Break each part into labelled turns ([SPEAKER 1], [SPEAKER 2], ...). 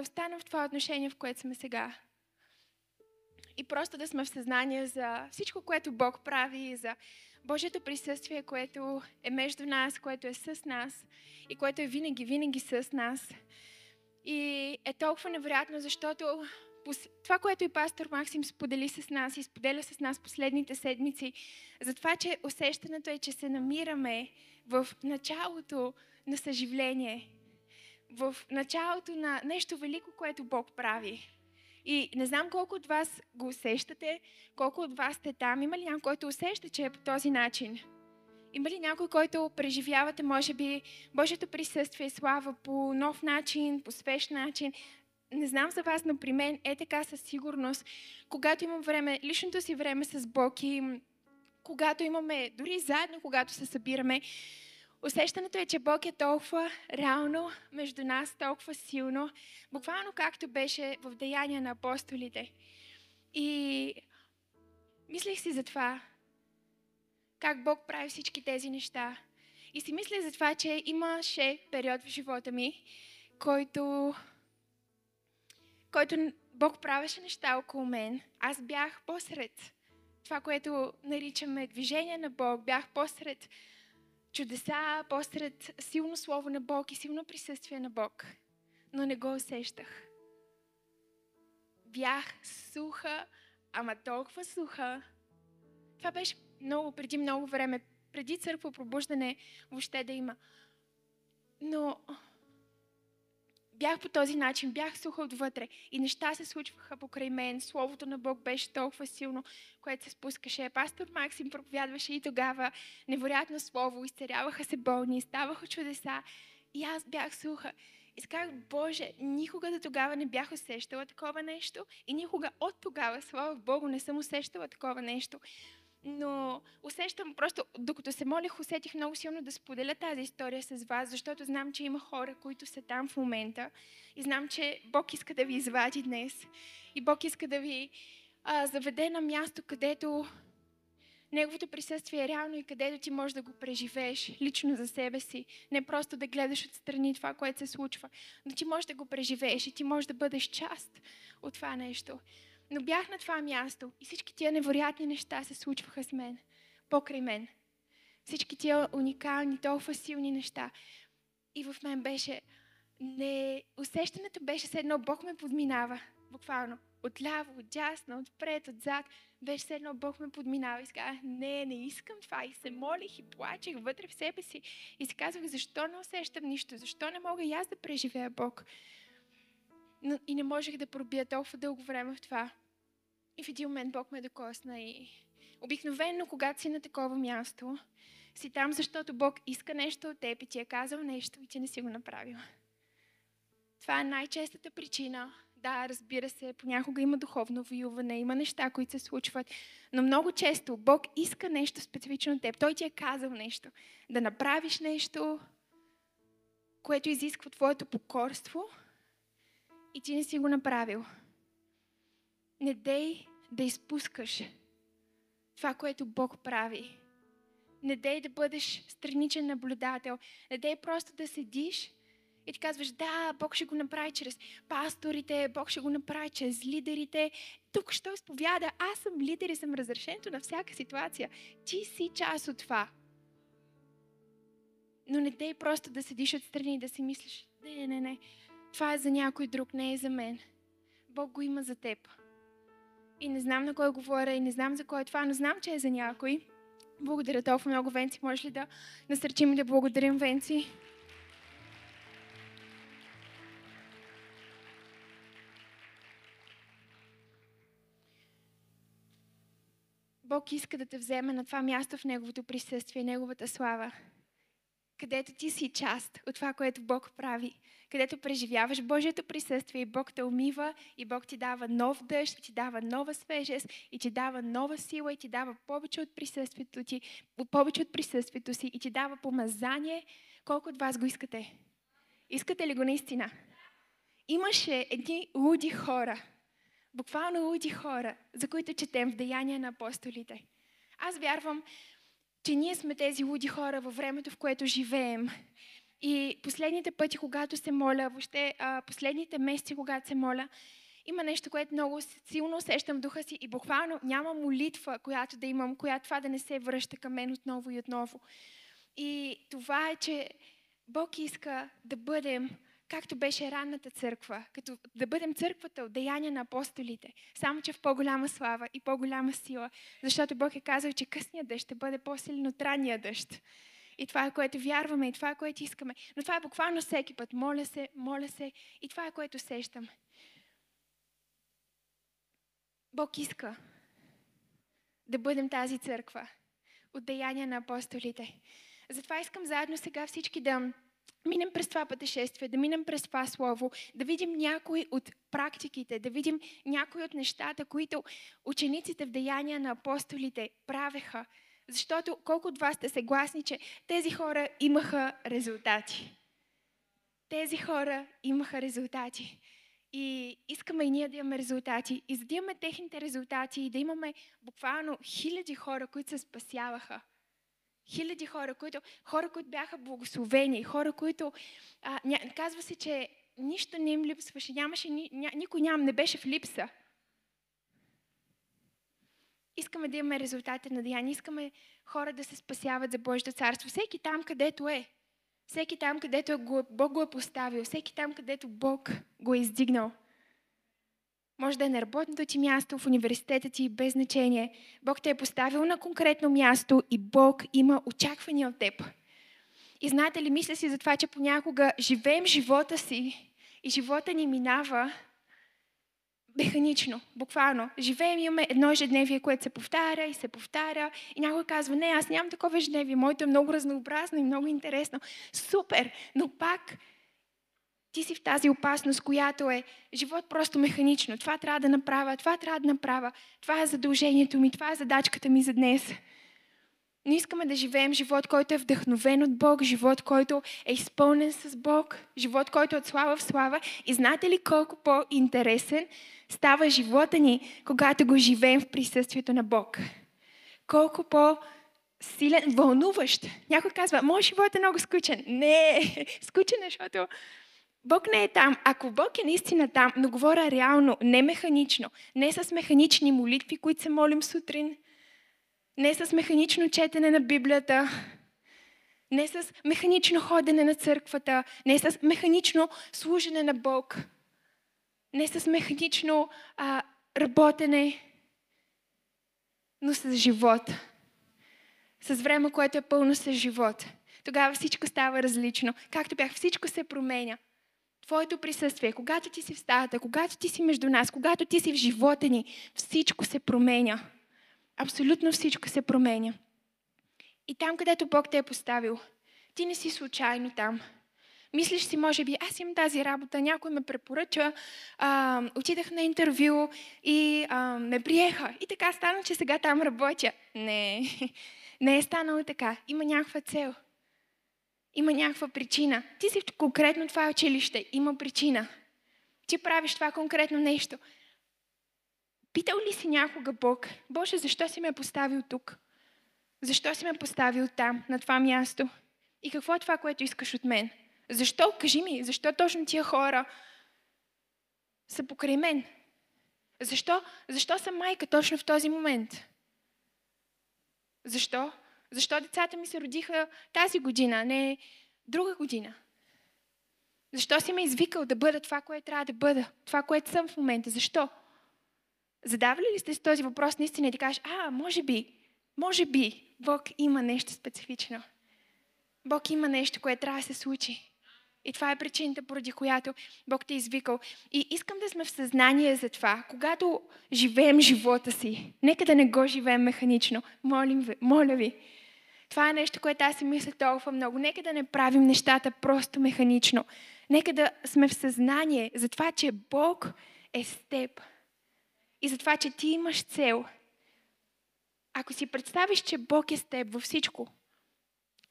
[SPEAKER 1] да останем в това отношение, в което сме сега. И просто да сме в съзнание за всичко, което Бог прави, за Божието присъствие, което е между нас, което е с нас и което е винаги, винаги с нас. И е толкова невероятно, защото това, което и пастор Максим сподели с нас и споделя с нас последните седмици, за това, че усещането е, че се намираме в началото на съживление, в началото на нещо велико, което Бог прави. И не знам колко от вас го усещате, колко от вас сте там. Има ли някой, който усеща, че е по този начин? Има ли някой, който преживявате, може би, Божието присъствие и слава по нов начин, по свеж начин? Не знам за вас, но при мен е така със сигурност. Когато имам време, личното си време с Бог и когато имаме, дори заедно, когато се събираме, Усещането е, че Бог е толкова реално между нас, толкова силно, буквално както беше в Деяния на апостолите. И мислих си за това, как Бог прави всички тези неща. И си мисля за това, че имаше период в живота ми, който, който Бог правеше неща около мен. Аз бях посред това, което наричаме движение на Бог. Бях посред чудеса, посред силно слово на Бог и силно присъствие на Бог. Но не го усещах. Бях суха, ама толкова суха. Това беше много, преди много време, преди църква пробуждане въобще да има. Но бях по този начин, бях суха отвътре и неща се случваха покрай мен. Словото на Бог беше толкова силно, което се спускаше. Пастор Максим проповядваше и тогава невероятно слово, изцеряваха се болни, ставаха чудеса и аз бях суха. И сказах, Боже, никога до тогава не бях усещала такова нещо и никога от тогава, слава Богу, не съм усещала такова нещо но усещам просто, докато се молих, усетих много силно да споделя тази история с вас, защото знам, че има хора, които са там в момента и знам, че Бог иска да ви извади днес и Бог иска да ви а, заведе на място, където Неговото присъствие е реално и където ти можеш да го преживееш лично за себе си. Не просто да гледаш отстрани това, което се случва, но ти можеш да го преживееш и ти можеш да бъдеш част от това нещо. Но бях на това място и всички тия невероятни неща се случваха с мен, покрай мен. Всички тия уникални, толкова силни неща. И в мен беше не... Усещането беше все едно Бог ме подминава. Буквално. Отляво, отдясно, отпред, отзад. Беше все едно Бог ме подминава. И си не, не искам това. И се молих и плачех вътре в себе си. И си казвах, защо не усещам нищо? Защо не мога и аз да преживея Бог? Но, и не можех да пробия толкова дълго време в това. И в един момент Бог ме докосна и обикновено, когато си на такова място, си там, защото Бог иска нещо от теб и ти е казал нещо и ти не си го направил. Това е най-честата причина. Да, разбира се, понякога има духовно воюване, има неща, които се случват, но много често Бог иска нещо специфично от теб. Той ти е казал нещо. Да направиш нещо, което изисква твоето покорство и ти не си го направил. Не дей да изпускаш това, което Бог прави. Не дей да бъдеш страничен наблюдател. Не дей просто да седиш и ти казваш, да, Бог ще го направи чрез пасторите, Бог ще го направи чрез лидерите. Тук ще изповяда, аз съм лидер и съм разрешението на всяка ситуация. Ти си част от това. Но не дей просто да седиш отстрани и да си мислиш, не, не, не, това е за някой друг, не е за мен. Бог го има за теб. И не знам на кой говоря и не знам за кой е това, но знам, че е за някой. Благодаря толкова много, Венци. Може ли да насърчим и да благодарим, Венци? Бог иска да те вземе на това място в Неговото присъствие, Неговата слава където ти си част от това, което Бог прави, където преживяваш Божието присъствие и Бог те умива и Бог ти дава нов дъжд, и ти дава нова свежест и ти дава нова сила и ти дава повече от присъствието ти, повече от присъствието си и ти дава помазание. Колко от вас го искате? Искате ли го наистина? Имаше едни луди хора, буквално луди хора, за които четем в Деяния на апостолите. Аз вярвам, че ние сме тези луди хора във времето, в което живеем. И последните пъти, когато се моля, въобще последните месеци, когато се моля, има нещо, което много силно усещам в духа си и буквално няма молитва, която да имам, която това да не се връща към мен отново и отново. И това е, че Бог иска да бъдем както беше ранната църква, като да бъдем църквата от деяния на апостолите, само че в по-голяма слава и по-голяма сила, защото Бог е казал, че късният дъжд ще бъде по-силен от ранния дъжд. И това е което вярваме, и това е което искаме. Но това е буквално всеки път. Моля се, моля се. И това е което сещам. Бог иска да бъдем тази църква от деяния на апостолите. Затова искам заедно сега всички да минем през това пътешествие, да минем през това слово, да видим някои от практиките, да видим някои от нещата, които учениците в деяния на апостолите правеха. Защото колко от вас сте съгласни, че тези хора имаха резултати? Тези хора имаха резултати. И искаме и ние да имаме резултати. И за да имаме техните резултати и да имаме буквално хиляди хора, които се спасяваха, Хиляди хора, които, хора, които бяха благословени, хора, които... А, ня, казва се, че нищо не им липсваше, нямаше, ня, никой ням, не беше в липса. Искаме да имаме резултати на деяния, искаме хора да се спасяват за Божието царство. Всеки там, където е. Всеки там, където е, Бог го е поставил. Всеки там, където Бог го е издигнал. Може да е на работното ти място, в университета ти, без значение. Бог те е поставил на конкретно място и Бог има очаквания от теб. И знаете ли, мисля си за това, че понякога живеем живота си и живота ни минава механично, буквално. Живеем, имаме едно ежедневие, което се повтаря и се повтаря. И някой казва, не, аз нямам такова ежедневие, моето е много разнообразно и много интересно. Супер! Но пак ти си в тази опасност, която е живот просто механично. Това трябва да направя, това трябва да направя, това е задължението ми, това е задачката ми за днес. Не искаме да живеем живот, който е вдъхновен от Бог, живот, който е изпълнен с Бог, живот, който е от слава в слава. И знаете ли колко по-интересен става живота ни, когато го живеем в присъствието на Бог? Колко по- силен, вълнуващ. Някой казва, моят живот е много скучен. Не, скучен е, защото Бог не е там. Ако Бог е наистина там, но говоря реално, не механично, не с механични молитви, които се молим сутрин, не с механично четене на Библията, не с механично ходене на църквата, не с механично служене на Бог, не с механично а, работене, но с живот. С време, което е пълно с живот. Тогава всичко става различно. Както бях, всичко се променя. Твоето присъствие, когато ти си в стаята, когато ти си между нас, когато ти си в живота ни, всичко се променя. Абсолютно всичко се променя. И там, където Бог те е поставил, ти не си случайно там. Мислиш си, може би, аз имам тази работа, някой ме препоръча, а, отидах на интервю и а, ме приеха. И така стана, че сега там работя. Не, не е станало така. Има някаква цел. Има някаква причина. Ти си в конкретно това училище. Има причина. Ти правиш това конкретно нещо. Питал ли си някога Бог, Боже, защо си ме поставил тук? Защо си ме поставил там, на това място? И какво е това, което искаш от мен? Защо? Кажи ми, защо точно тия хора са покрай мен? Защо? Защо съм майка точно в този момент? Защо? Защо децата ми се родиха тази година, а не друга година? Защо си ме извикал да бъда това, което трябва да бъда? Това, което съм в момента? Защо? Задавали ли сте си този въпрос наистина и да кажеш, а, може би, може би Бог има нещо специфично. Бог има нещо, което трябва да се случи. И това е причината, поради която Бог те е извикал. И искам да сме в съзнание за това. Когато живеем живота си, нека да не го живеем механично. Молим ви, моля ви, това е нещо, което аз си мисля толкова много. Нека да не правим нещата просто механично. Нека да сме в съзнание за това, че Бог е с теб. И за това, че ти имаш цел. Ако си представиш, че Бог е с теб във всичко,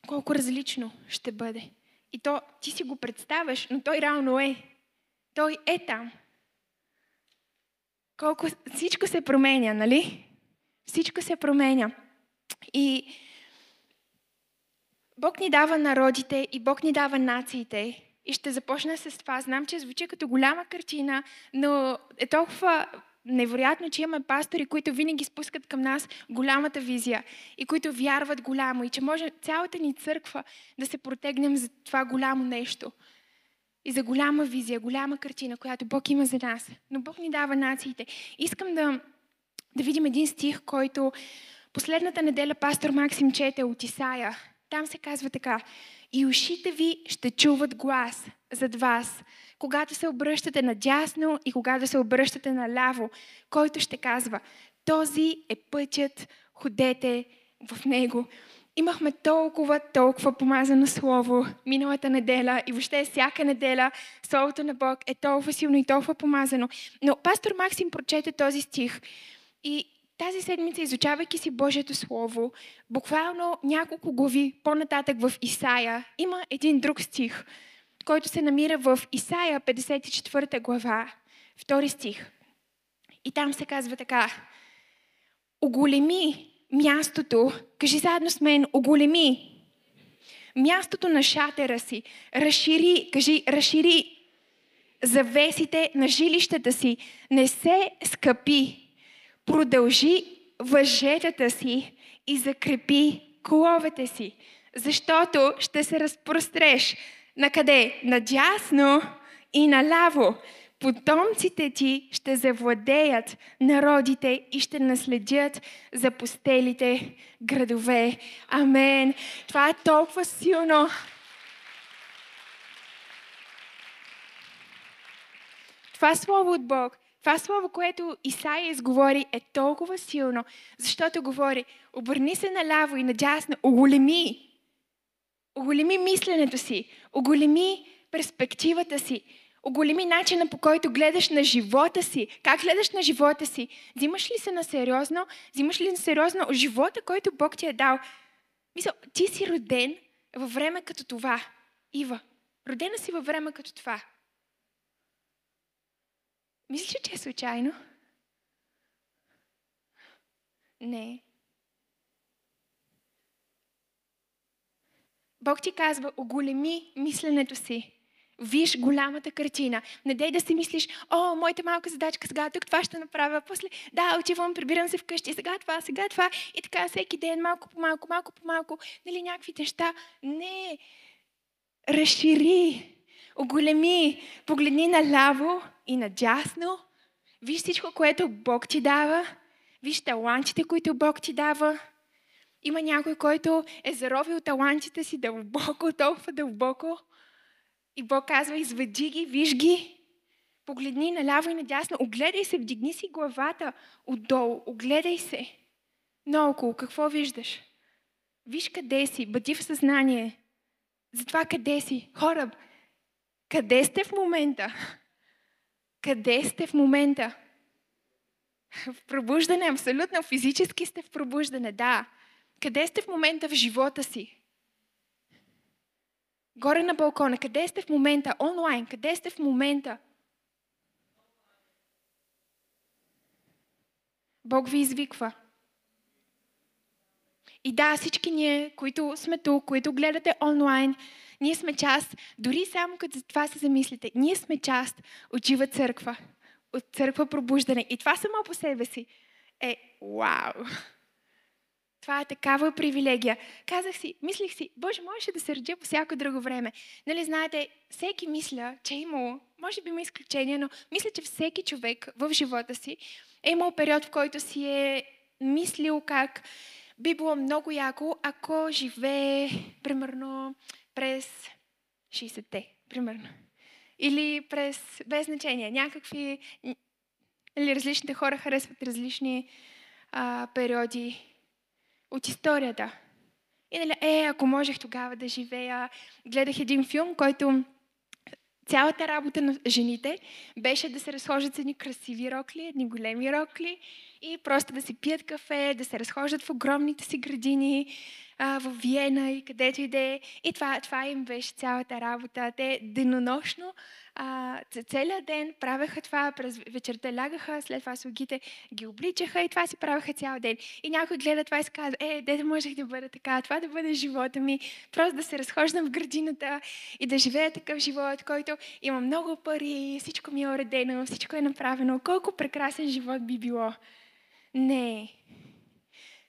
[SPEAKER 1] колко различно ще бъде. И то ти си го представяш, но той реално е. Той е там. Колко всичко се променя, нали? Всичко се променя. И Бог ни дава народите и Бог ни дава нациите. И ще започна с това. Знам, че звучи като голяма картина, но е толкова невероятно, че имаме пастори, които винаги спускат към нас голямата визия и които вярват голямо и че може цялата ни църква да се протегнем за това голямо нещо. И за голяма визия, голяма картина, която Бог има за нас. Но Бог ни дава нациите. Искам да, да видим един стих, който последната неделя пастор Максим чете от Исаия. Там се казва така. И ушите ви ще чуват глас зад вас, когато се обръщате надясно и когато се обръщате наляво, който ще казва, този е пътят, ходете в него. Имахме толкова, толкова помазано слово миналата неделя и въобще всяка неделя Словото на Бог е толкова силно и толкова помазано. Но пастор Максим прочете този стих и тази седмица, изучавайки си Божието Слово, буквално няколко глави по-нататък в Исаия, има един друг стих, който се намира в Исаия 54 глава, втори стих. И там се казва така. Оголеми мястото, кажи заедно с мен, оголеми мястото на шатера си, разшири, кажи, разшири завесите на жилищата си, не се скъпи, продължи въжетата си и закрепи коловете си, защото ще се разпростреш. На къде? Надясно и наляво. Потомците ти ще завладеят народите и ще наследят запустелите градове. Амен. Това е толкова силно. Това слово от Бог това слово, което Исаия изговори, е толкова силно, защото говори, обърни се наляво и надясно, оголеми. Оголеми мисленето си, оголеми перспективата си, оголеми начина по който гледаш на живота си. Как гледаш на живота си? Взимаш ли се на сериозно? Взимаш ли на сериозно живота, който Бог ти е дал? Мисля, ти си роден във време като това. Ива, родена си във време като това. Мислиш, че е случайно? Не. Бог ти казва, оголеми мисленето си. Виж голямата картина. Не дей да си мислиш, о, моята малка задачка, сега тук това ще направя, после да, отивам, прибирам се вкъщи, сега това, сега това и така всеки ден, малко по малко, малко по малко, нали, някакви неща. Не, разшири, оголеми, погледни наляво и надясно. Виж всичко, което Бог ти дава. Виж талантите, които Бог ти дава. Има някой, който е заровил талантите си дълбоко, толкова дълбоко. И Бог казва, изведи ги, виж ги. Погледни наляво и надясно. Огледай се, вдигни си главата отдолу. Огледай се. Наоколо, какво виждаш? Виж къде си, бъди в съзнание. За това къде си. Хора, къде сте в момента? Къде сте в момента? В пробуждане, абсолютно физически сте в пробуждане, да. Къде сте в момента в живота си? Горе на балкона, къде сте в момента? Онлайн, къде сте в момента? Бог ви извиква. И да, всички ние, които сме тук, които гледате онлайн, ние сме част, дори само като това се замислите, ние сме част от жива църква, от църква пробуждане. И това само по себе си е вау! Това е такава привилегия. Казах си, мислих си, Боже, можеше да се родя по всяко друго време. Нали, знаете, всеки мисля, че е имало, може би има изключение, но мисля, че всеки човек в живота си е имал период, в който си е мислил как би било много яко, ако живее, примерно, през 60-те, примерно. Или през, без значение, някакви... Или различните хора харесват различни а, периоди от историята. И нали, е, ако можех тогава да живея... Гледах един филм, който цялата работа на жените беше да се разхождат с едни красиви рокли, едни големи рокли и просто да си пият кафе, да се разхождат в огромните си градини, а, в Виена и където и да е. И това, това им беше цялата работа. Те денонощно, а, целият ден правеха това, през вечерта лягаха, след това слугите ги обличаха и това си правеха цял ден. И някой гледа това и си казва, е, де да можех да бъда така, това да бъде живота ми, просто да се разхождам в градината и да живея такъв живот, който има много пари, всичко ми е уредено, всичко е направено. Колко прекрасен живот би било. Не,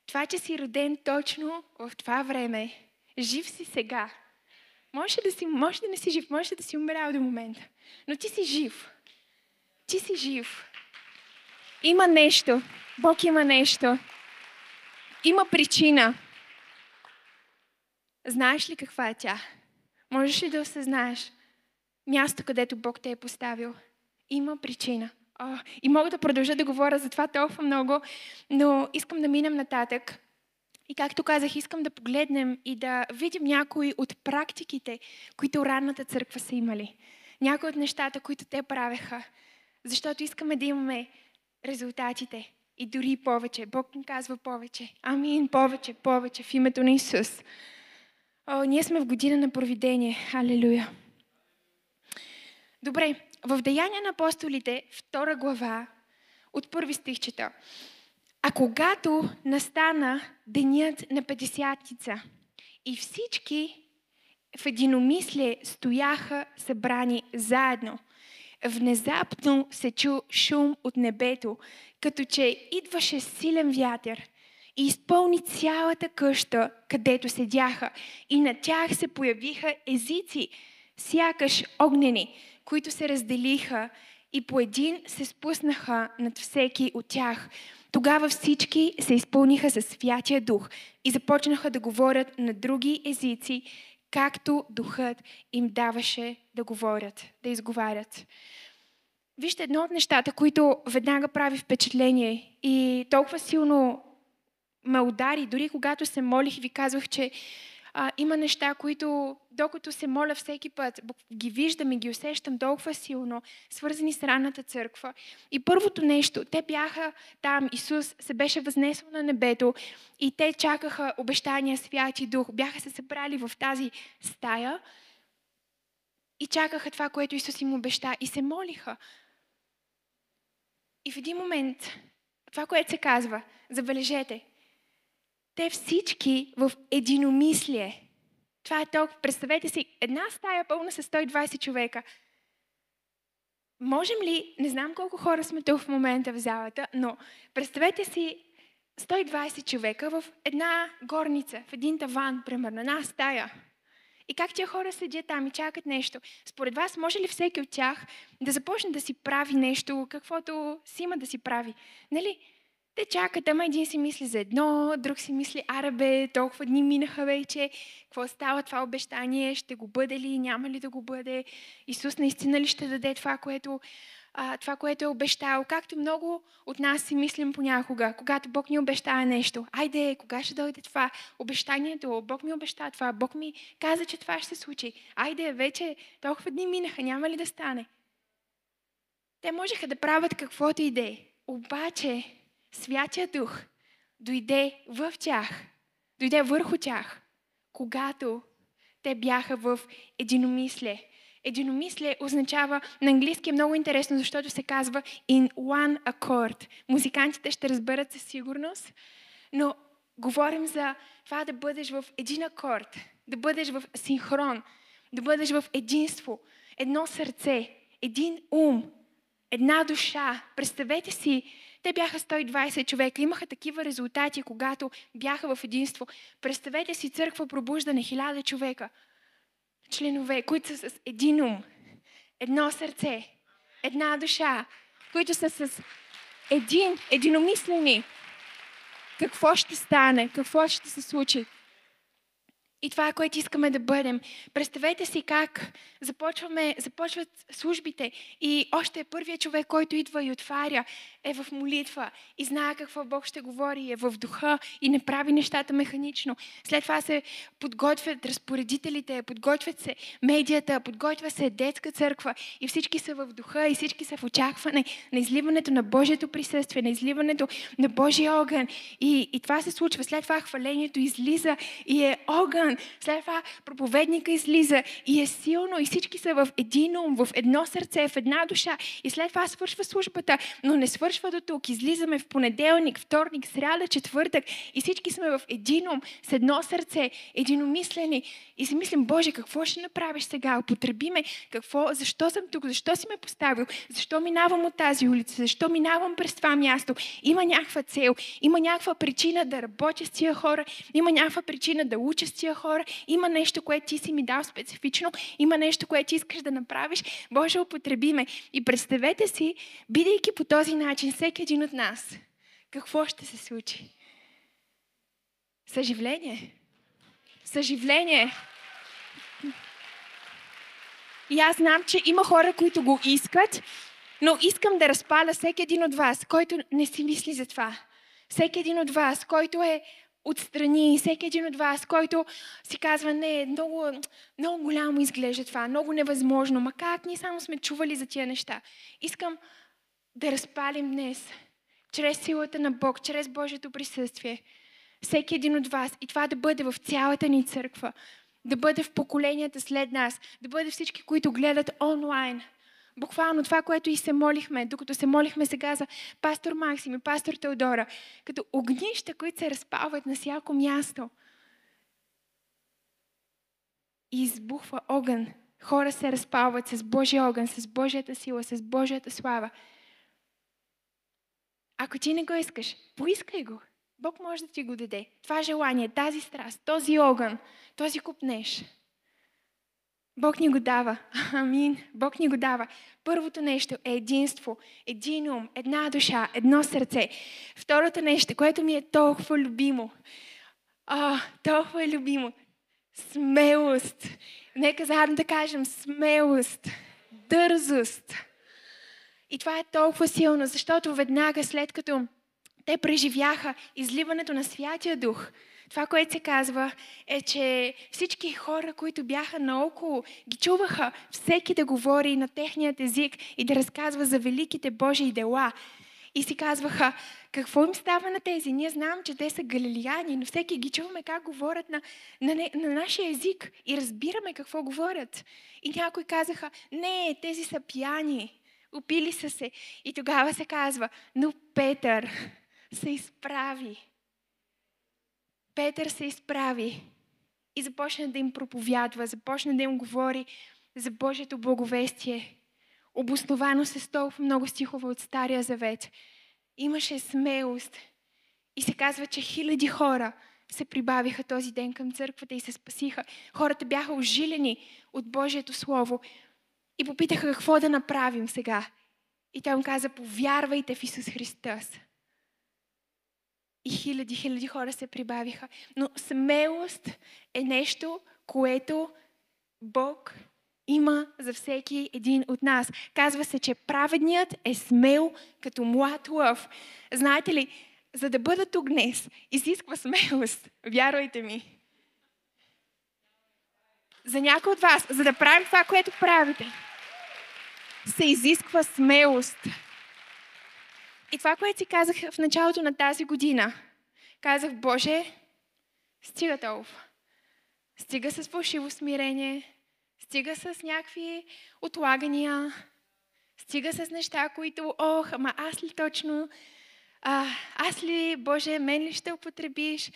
[SPEAKER 1] това, че си роден точно в това време, жив си сега. Може да, си, може да не си жив, може да си умрял до момента, но ти си жив. Ти си жив. Има нещо. Бог има нещо. Има причина. Знаеш ли каква е тя? Можеш ли да осъзнаеш място, където Бог те е поставил? Има причина. О, и мога да продължа да говоря за това толкова много, но искам да минем нататък. И както казах, искам да погледнем и да видим някои от практиките, които ранната църква са имали. Някои от нещата, които те правеха. Защото искаме да имаме резултатите. И дори повече. Бог ни казва повече. Амин, повече, повече в името на Исус. О, ние сме в година на провидение. Алелуя. Добре, в Деяния на апостолите, втора глава, от първи стих чета. А когато настана денят на Петдесятница и всички в единомислие стояха събрани заедно, внезапно се чу шум от небето, като че идваше силен вятър и изпълни цялата къща, където седяха. И на тях се появиха езици, сякаш огнени, които се разделиха и по един се спуснаха над всеки от тях. Тогава всички се изпълниха със Святия Дух и започнаха да говорят на други езици, както Духът им даваше да говорят, да изговарят. Вижте, едно от нещата, които веднага прави впечатление и толкова силно ме удари, дори когато се молих и ви казвах, че а, има неща, които докато се моля всеки път, ги виждам и ги усещам толкова силно, свързани с ранната църква. И първото нещо, те бяха там, Исус се беше възнесъл на небето и те чакаха обещания Святи Дух. Бяха се събрали в тази стая и чакаха това, което Исус им обеща и се молиха. И в един момент, това, което се казва, забележете, те всички в единомислие. Това е толкова. Представете си, една стая пълна с 120 човека. Можем ли, не знам колко хора сме тук в момента в залата, но представете си 120 човека в една горница, в един таван, примерно, една стая. И как тия хора седят там и чакат нещо? Според вас, може ли всеки от тях да започне да си прави нещо, каквото си има да си прави? Нали? Те чакат, ама един си мисли за едно, друг си мисли, арабе, толкова дни минаха вече, какво става това обещание, ще го бъде ли, няма ли да го бъде, Исус наистина ли ще даде това, което, а, това, което е обещал, както много от нас си мислим понякога, когато Бог ни обещава нещо. Айде, кога ще дойде това обещанието? Бог ми обеща това, Бог ми каза, че това ще се случи. Айде, вече толкова дни минаха, няма ли да стане? Те можеха да правят каквото и е. Обаче, Святия Дух дойде в тях, дойде върху тях, когато те бяха в единомислие. Единомислие означава, на английски е много интересно, защото се казва in one accord. Музикантите ще разберат със сигурност, но говорим за това да бъдеш в един акорд, да бъдеш в синхрон, да бъдеш в единство, едно сърце, един ум, една душа. Представете си те бяха 120 човека, имаха такива резултати, когато бяха в единство. Представете си църква пробуждане, хиляда човека, членове, които са с един ум, едно сърце, една душа, които са с един, единомислени. Какво ще стане? Какво ще се случи? И това е което искаме да бъдем. Представете си как започваме, започват службите и още първият човек, който идва и отваря, е в молитва и знае какво Бог ще говори, е в духа и не прави нещата механично. След това се подготвят разпоредителите, подготвят се медията, подготвя се детска църква и всички са в духа и всички са в очакване на изливането на Божието присъствие, на изливането на Божия огън. И, и това се случва. След това хвалението излиза и е огън. След това проповедника излиза и е силно и всички са в един ум, в едно сърце, в една душа. И след това свършва службата, но не свършва до тук. Излизаме в понеделник, вторник, сряда, четвъртък и всички сме в един ум, с едно сърце, единомислени. И си мислим, Боже, какво ще направиш сега? Употребиме какво, защо съм тук, защо си ме поставил, защо минавам от тази улица, защо минавам през това място. Има някаква цел, има някаква причина да работя с тия хора, има някаква причина да уча с тия хора, има нещо, което ти си ми дал специфично, има нещо, което ти искаш да направиш. Боже, употребиме. И представете си, бидейки по този начин всеки един от нас, какво ще се случи? Съживление. Съживление. И аз знам, че има хора, които го искат, но искам да разпаля всеки един от вас, който не си мисли за това. Всеки един от вас, който е отстрани, всеки един от вас, който си казва, не, много, много голямо изглежда това, много невъзможно, ма как ние само сме чували за тия неща. Искам да разпалим днес, чрез силата на Бог, чрез Божието присъствие, всеки един от вас и това да бъде в цялата ни църква, да бъде в поколенията след нас, да бъде всички, които гледат онлайн. Буквално това, което и се молихме, докато се молихме сега за пастор Максим и пастор Теодора, като огнища, които се разпалват на всяко място. И избухва огън. Хора се разпалват с Божия огън, с Божията сила, с Божията слава. Ако ти не го искаш, поискай го. Бог може да ти го даде. Това желание, тази страст, този огън, този купнеш. Бог ни го дава. Амин. Бог ни го дава. Първото нещо е единство, един ум, една душа, едно сърце. Второто нещо, което ми е толкова любимо. А, толкова е любимо. Смелост. Нека заедно да кажем смелост, дързост. И това е толкова силно, защото веднага след като те преживяха изливането на Святия Дух, това, което се казва, е, че всички хора, които бяха наоколо, ги чуваха всеки да говори на техният език и да разказва за великите Божии дела. И си казваха, какво им става на тези? Ние знам, че те са галилияни, но всеки ги чуваме как говорят на, на, на нашия език и разбираме какво говорят. И някои казаха, не, тези са пияни. Опили са се. И тогава се казва, но Петър се изправи. Петър се изправи и започна да им проповядва, започна да им говори за Божието благовестие, обосновано с толкова много стихове от Стария Завет. Имаше смелост и се казва, че хиляди хора се прибавиха този ден към църквата и се спасиха. Хората бяха ожилени от Божието Слово, и попитаха какво да направим сега. И той им каза, повярвайте в Исус Христос. И хиляди, хиляди хора се прибавиха. Но смелост е нещо, което Бог има за всеки един от нас. Казва се, че праведният е смел като млад лъв. Знаете ли, за да бъда тук днес, изисква смелост. Вярвайте ми. За някой от вас, за да правим това, което правите се изисква смелост. И това, което си казах в началото на тази година, казах, Боже, стига толкова. Стига с фалшиво смирение, стига с някакви отлагания, стига с неща, които, ох, ама аз ли точно, а, аз ли, Боже, мен ли ще употребиш?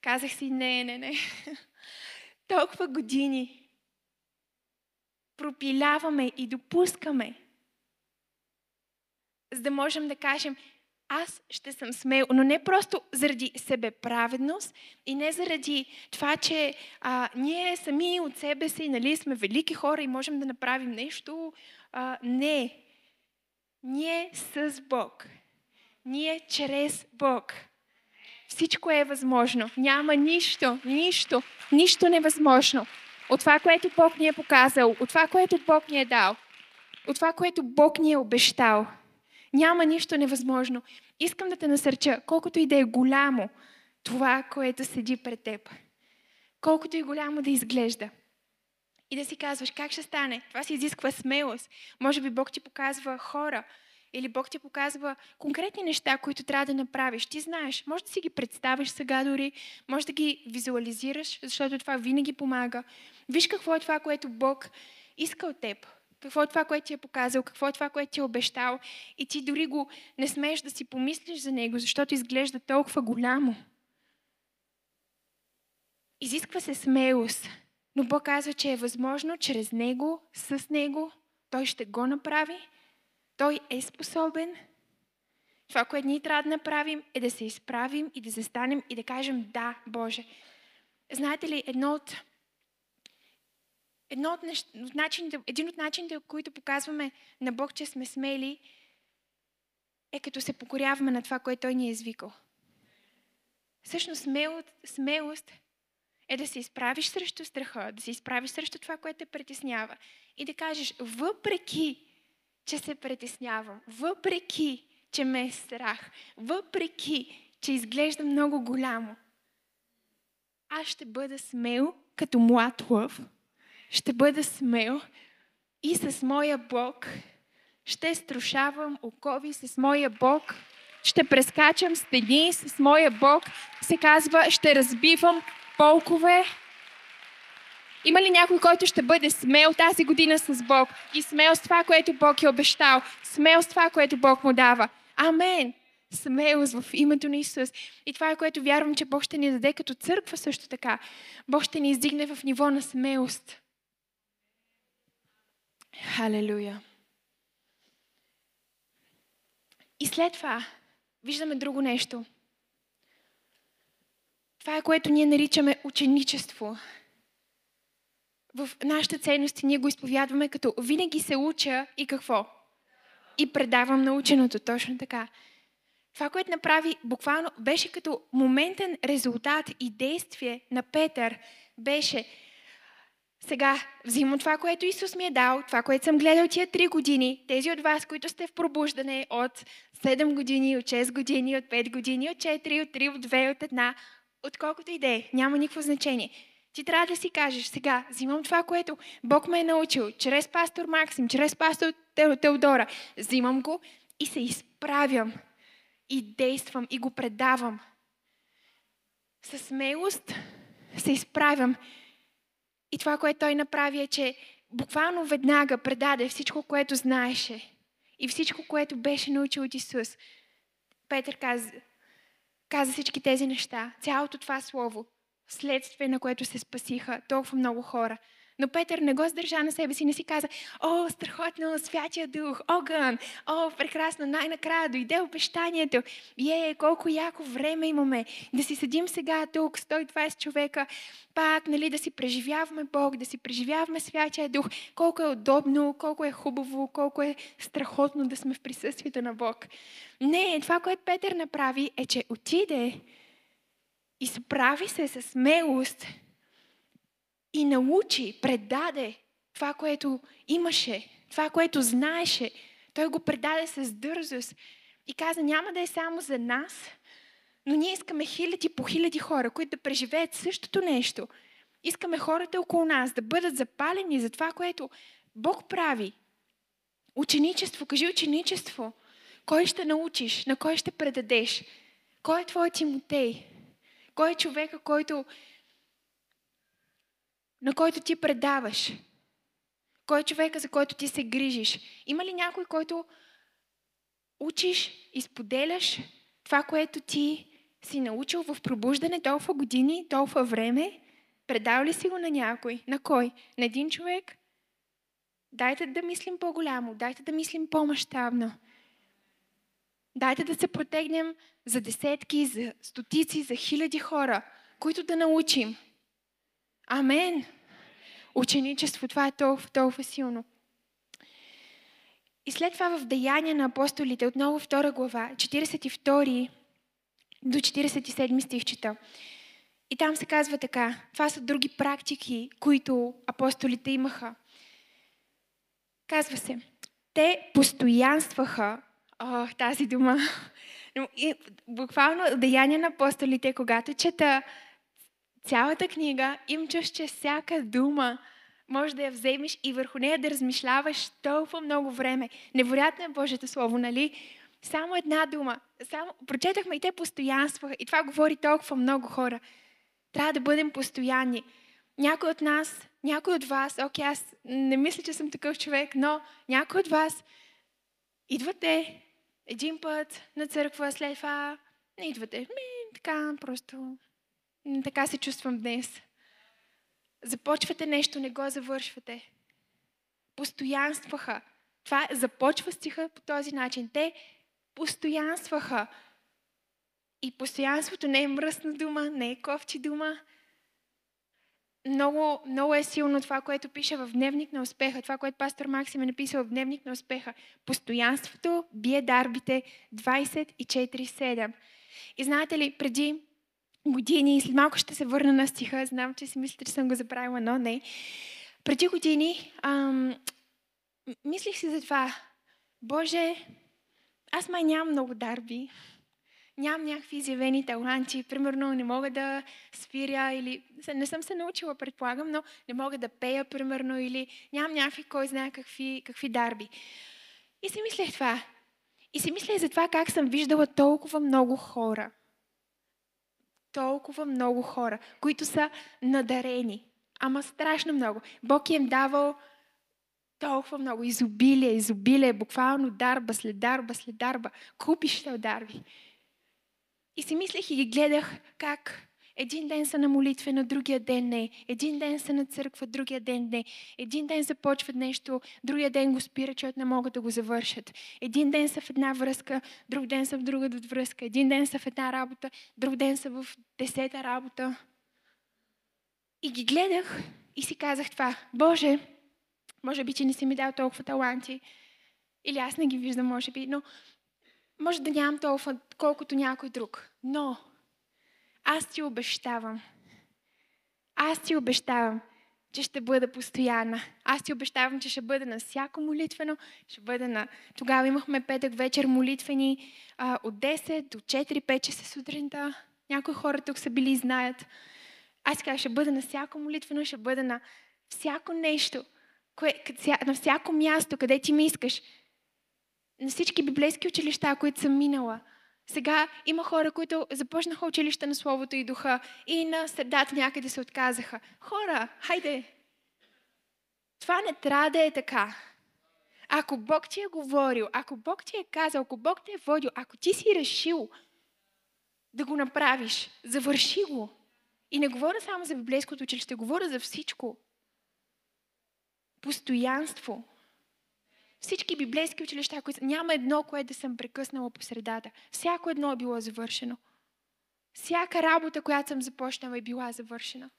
[SPEAKER 1] Казах си, не, не, не. Толкова години пропиляваме и допускаме, за да можем да кажем, аз ще съм смел, но не просто заради себеправедност и не заради това, че а, ние сами от себе си нали, сме велики хора и можем да направим нещо. А, не. Ние с Бог. Ние чрез Бог. всичко е възможно. Няма нищо, нищо, нищо невъзможно. От това, което Бог ни е показал, от това, което Бог ни е дал, от това, което Бог ни е обещал. Няма нищо невъзможно. Искам да те насърча, колкото и да е голямо това, което седи пред теб. Колкото и голямо да изглежда. И да си казваш, как ще стане? Това се изисква смелост. Може би Бог ти показва хора, или Бог ти показва конкретни неща, които трябва да направиш. Ти знаеш, може да си ги представиш сега дори, може да ги визуализираш, защото това винаги помага. Виж какво е това, което Бог иска от теб. Какво е това, което ти е показал, какво е това, което ти е обещал. И ти дори го не смееш да си помислиш за него, защото изглежда толкова голямо. Изисква се смелост, но Бог казва, че е възможно чрез него, с него, той ще го направи той е способен. Това, което ние трябва да направим, е да се изправим и да застанем и да кажем да, Боже. Знаете ли, едно от, едно от, нещ... начините, един от начините, които показваме на Бог, че сме смели, е като се покоряваме на това, което Той ни е извикал. Всъщност смелост, смелост е да се изправиш срещу страха, да се изправиш срещу това, което те притеснява и да кажеш, въпреки че се притеснявам, въпреки, че ме е страх, въпреки, че изглежда много голямо, аз ще бъда смел като млад лъв, ще бъда смел и с моя Бог ще струшавам окови с моя Бог, ще прескачам стени с моя Бог, се казва, ще разбивам полкове, има ли някой, който ще бъде смел тази година с Бог и смел с това, което Бог е обещал, смел с това, което Бог му дава? Амен! Смелост в името на Исус. И това е което вярвам, че Бог ще ни даде като църква също така. Бог ще ни издигне в ниво на смелост. Халелуя. И след това виждаме друго нещо. Това е което ние наричаме ученичество в нашите ценности ние го изповядваме като винаги се уча и какво? И предавам наученото, точно така. Това, което направи, буквално беше като моментен резултат и действие на Петър, беше сега взимам това, което Исус ми е дал, това, което съм гледал тия три години, тези от вас, които сте в пробуждане от 7 години, от 6 години, от 5 години, от 4, от 3, от 2, от 1, от колкото и да е, няма никакво значение. Ти трябва да си кажеш сега, взимам това, което Бог ме е научил, чрез пастор Максим, чрез пастор Теодора, взимам го и се изправям и действам и го предавам. С смелост се изправям. И това, което той направи е, че буквално веднага предаде всичко, което знаеше и всичко, което беше научил от Исус. Петър каза, каза всички тези неща, цялото това слово следствие на което се спасиха толкова много хора. Но Петър не го сдържа на себе си, не си каза, о, страхотно, святия дух, огън, о, прекрасно, най-накрая дойде обещанието. Е, колко яко време имаме да си седим сега тук, 120 човека, пак, нали, да си преживяваме Бог, да си преживяваме святия дух. Колко е удобно, колко е хубаво, колко е страхотно да сме в присъствието на Бог. Не, това, което Петър направи, е, че отиде изправи се с смелост и научи, предаде това, което имаше, това, което знаеше. Той го предаде с дързост и каза, няма да е само за нас, но ние искаме хиляди по хиляди хора, които да преживеят същото нещо. Искаме хората около нас да бъдат запалени за това, което Бог прави. Ученичество, кажи ученичество. Кой ще научиш? На кой ще предадеш? Кой е твой Тимотей? Кой е човека, който, на който ти предаваш? Кой е човека, за който ти се грижиш? Има ли някой, който учиш и споделяш това, което ти си научил в пробуждане толкова години, толкова време? Предал ли си го на някой? На кой? На един човек? Дайте да мислим по-голямо, дайте да мислим по-масштабно. Дайте да се протегнем за десетки, за стотици, за хиляди хора, които да научим. Амен. Ученичество, това е толкова, толкова силно. И след това в Деяния на апостолите, отново втора глава, 42 до 47 стих чета. И там се казва така. Това са други практики, които апостолите имаха. Казва се, те постоянстваха, о, тази дума, и, буквално деяния на апостолите, когато чета цялата книга, им чуш, че всяка дума може да я вземеш и върху нея да размишляваш толкова много време. Невероятно е Божието Слово, нали? Само една дума. Само, прочетахме и те постоянстваха. И това говори толкова много хора. Трябва да бъдем постоянни. Някой от нас, някой от вас, окей, аз не мисля, че съм такъв човек, но някой от вас идвате един път на църква, след това не идвате. Ми, така, просто така се чувствам днес. Започвате нещо, не го завършвате. Постоянстваха. Това започва стиха по този начин. Те постоянстваха. И постоянството не е мръсна дума, не е ковчи дума. Много, много е силно това, което пише в Дневник на успеха, това, което пастор Максим е написал в Дневник на успеха. Постоянството бие дарбите 24-7. И знаете ли, преди години, след малко ще се върна на стиха, знам, че си мислите, че съм го забравила, но не. Преди години ам, мислих си за това. Боже, аз май нямам много дарби. Нямам някакви изявени таланти. Примерно не мога да свиря или... Не съм се научила, предполагам, но не мога да пея, примерно, или нямам някакви, кой знае какви, какви дарби. И си мислех това. И си мислех за това как съм виждала толкова много хора. Толкова много хора, които са надарени. Ама страшно много. Бог им давал толкова много изобилие, изобилие, буквално дарба след дарба след дарба, купища дарби. И си мислех и ги гледах как един ден са на молитва, на другия ден не. Един ден са на църква, другия ден не. Един ден започват нещо, другия ден го спират, защото не могат да го завършат. Един ден са в една връзка, друг ден са в друга връзка. Един ден са в една работа, друг ден са в десета работа. И ги гледах и си казах това. Боже, може би, че не си ми дал толкова таланти. Или аз не ги виждам, може би, но може да нямам толкова, колкото някой друг. Но аз ти обещавам. Аз ти обещавам, че ще бъда постоянна. Аз ти обещавам, че ще бъда на всяко молитвено. Ще бъда на... Тогава имахме петък вечер молитвени а, от 10 до 4-5 часа сутринта. Някои хора тук са били и знаят. Аз казах, ще бъда на всяко молитвено, ще бъда на всяко нещо, кое, на всяко място, къде ти ми искаш. На всички библейски училища, които съм минала. Сега има хора, които започнаха училище на Словото и Духа и на средата някъде се отказаха. Хора, хайде! Това не трябва да е така. Ако Бог ти е говорил, ако Бог ти е казал, ако Бог те е водил, ако ти си решил да го направиш, завърши го. И не говоря само за библейското училище, говоря за всичко. Постоянство. Всички библейски училища, които няма едно, което да съм прекъснала по средата. Всяко едно е било завършено. Всяка работа, която съм започнала, е била завършена.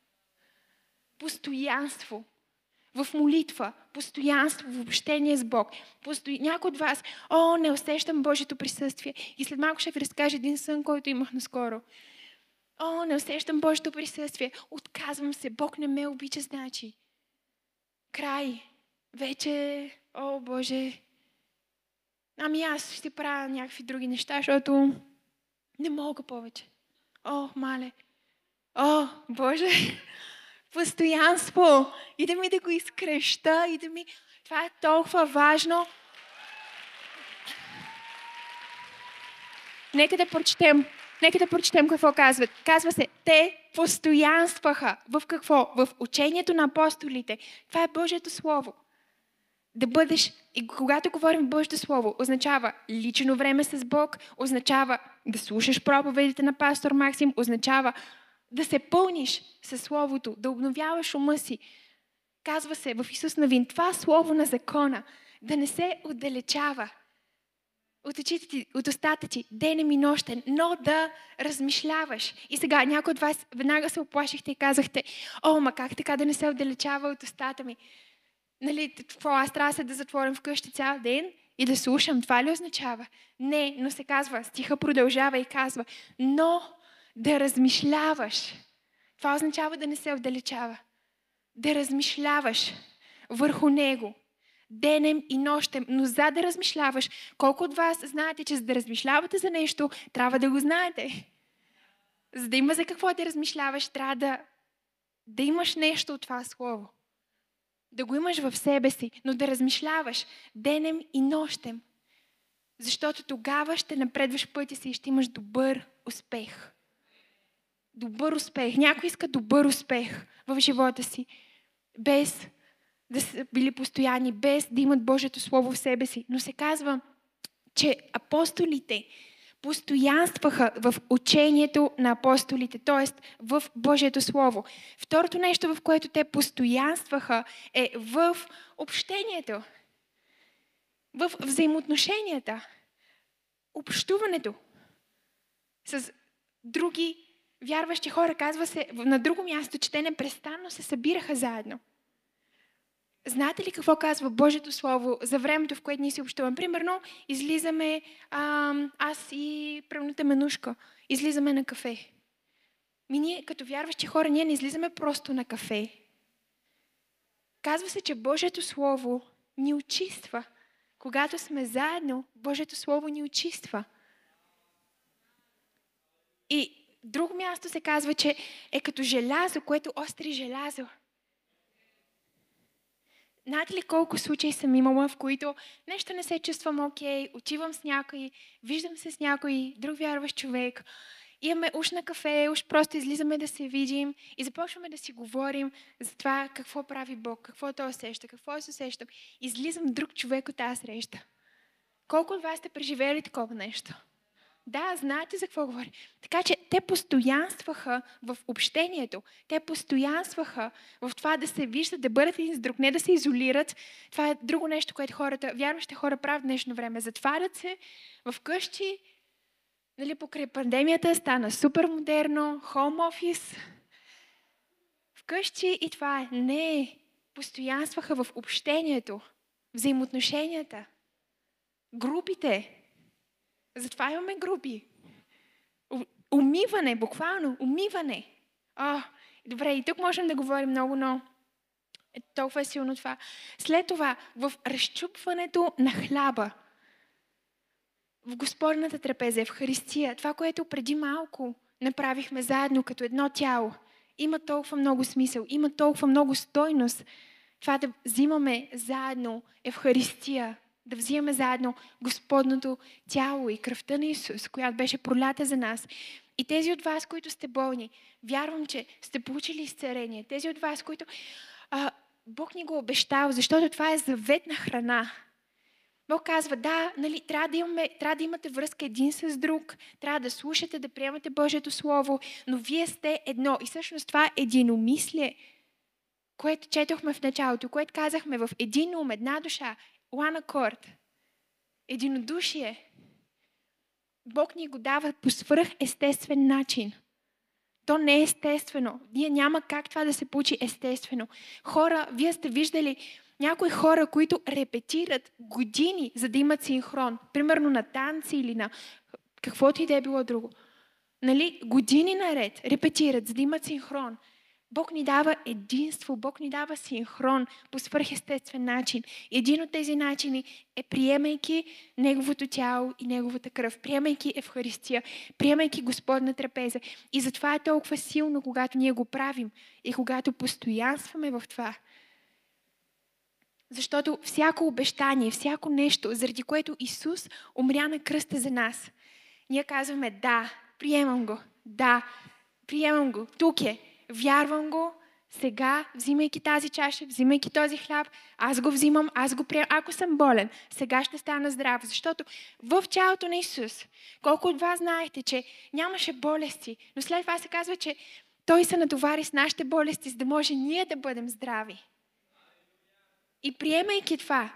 [SPEAKER 1] Постоянство. В молитва, постоянство, в общение с Бог. Посто... Някой от вас, о, не усещам Божието присъствие. И след малко ще ви разкажа един сън, който имах наскоро. О, не усещам Божието присъствие. Отказвам се. Бог не ме обича, значи. Край. Вече о, Боже, ами аз ще правя някакви други неща, защото не мога повече. О, мале. О, Боже, постоянство. И да ми да го изкреща, и да ми... Това е толкова важно. Нека да прочетем. Нека да прочетем какво казват. Казва се, те постоянстваха. В какво? В учението на апостолите. Това е Божието Слово. Да бъдеш, и когато говорим Божието Слово, означава лично време с Бог, означава да слушаш проповедите на пастор Максим, означава да се пълниш със Словото, да обновяваш ума си. Казва се в Исус Навин, това Слово на закона, да не се отдалечава от, очите ти, от устата ти, денем и нощен, но да размишляваш. И сега някой от вас веднага се оплашихте и казахте, о, ма как така да не се отдалечава от устата ми? Нали, какво, аз трябва да се да затворим вкъщи цял ден и да слушам. Това ли означава? Не, но се казва, стиха продължава и казва, но да размишляваш. Това означава да не се отдалечава. Да размишляваш върху него. Денем и нощем. Но за да размишляваш, колко от вас знаете, че за да размишлявате за нещо, трябва да го знаете. За да има за какво да размишляваш, трябва да, да имаш нещо от това слово. Да го имаш в себе си, но да размишляваш денем и нощем. Защото тогава ще напредваш пътя си и ще имаш добър успех. Добър успех. Някой иска добър успех в живота си, без да са били постоянни, без да имат Божието Слово в себе си. Но се казва, че апостолите постоянстваха в учението на апостолите, т.е. в Божието Слово. Второто нещо, в което те постоянстваха, е в общението, в взаимоотношенията, общуването с други вярващи хора. Казва се на друго място, че те непрестанно се събираха заедно. Знаете ли какво казва Божието Слово за времето, в което ние си общуваме? Примерно, излизаме, а, аз и правната менушка, излизаме на кафе. Ми ние, като вярващи хора, ние не излизаме просто на кафе. Казва се, че Божието Слово ни очиства. Когато сме заедно, Божието Слово ни очиства. И друго място се казва, че е като желязо, което остри желязо. Знаете ли колко случаи съм имала, в които нещо не се чувствам окей, okay, отивам с някой, виждам се с някой, друг вярващ човек, имаме уж на кафе, уж просто излизаме да се видим и започваме да си говорим за това какво прави Бог, какво той усеща, какво се усещам. Излизам друг човек от тази среща. Колко от вас сте преживели такова нещо? Да, знаете за какво говоря. Така че те постоянстваха в общението. Те постоянстваха в това да се виждат, да бъдат един с друг, не да се изолират. Това е друго нещо, което хората, вярващите хора правят в днешно време. Затварят се в къщи, нали, покрай пандемията стана супер модерно, хоум офис, вкъщи и това е. Не, постоянстваха в общението, взаимоотношенията, групите, затова имаме групи. Умиване, буквално, умиване. О, добре, и тук можем да говорим много, но е толкова е силно това. След това, в разчупването на хляба, в Господната трапеза, в Христия, това, което преди малко направихме заедно като едно тяло, има толкова много смисъл, има толкова много стойност. Това да взимаме заедно Евхаристия, да взимаме заедно Господното тяло и кръвта на Исус, която беше пролята за нас. И тези от вас, които сте болни, вярвам, че сте получили изцерение. Тези от вас, които а, Бог ни го обещал, защото това е заветна храна. Бог казва, да, нали, трябва, да имаме, трябва да имате връзка един с друг, трябва да слушате, да приемате Божието Слово, но вие сте едно. И всъщност това е единомислие, което четохме в началото, което казахме в един ум, една душа, one accord, единодушие. Бог ни го дава по свръх естествен начин. То не е естествено. Ние няма как това да се получи естествено. Хора, вие сте виждали някои хора, които репетират години, за да имат синхрон. Примерно на танци или на каквото и да е било друго. Нали? Години наред репетират, за да имат синхрон. Бог ни дава единство, Бог ни дава синхрон по свърхестествен начин. Един от тези начини е приемайки Неговото тяло и Неговата кръв, приемайки Евхаристия, приемайки Господна трапеза. И затова е толкова силно, когато ние го правим и когато постоянстваме в това. Защото всяко обещание, всяко нещо, заради което Исус умря на кръста за нас, ние казваме да, приемам го, да, приемам го, тук е, вярвам го, сега, взимайки тази чаша, взимайки този хляб, аз го взимам, аз го приемам. Ако съм болен, сега ще стана здрав. Защото в тялото на Исус, колко от вас знаете, че нямаше болести, но след това се казва, че Той се натовари с нашите болести, за да може ние да бъдем здрави. И приемайки това,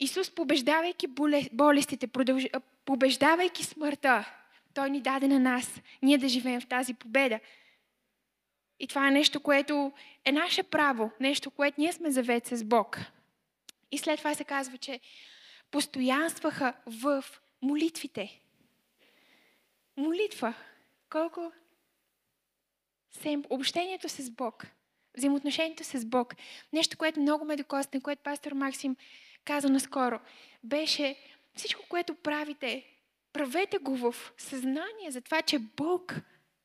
[SPEAKER 1] Исус, побеждавайки болестите, побеждавайки смъртта, Той ни даде на нас, ние да живеем в тази победа. И това е нещо, което е наше право, нещо, което ние сме завет с Бог. И след това се казва, че постоянстваха в молитвите. Молитва. Колко? Общението с Бог. Взаимоотношението с Бог. Нещо, което много ме докосне, което пастор Максим каза наскоро, беше всичко, което правите, правете го в съзнание за това, че Бог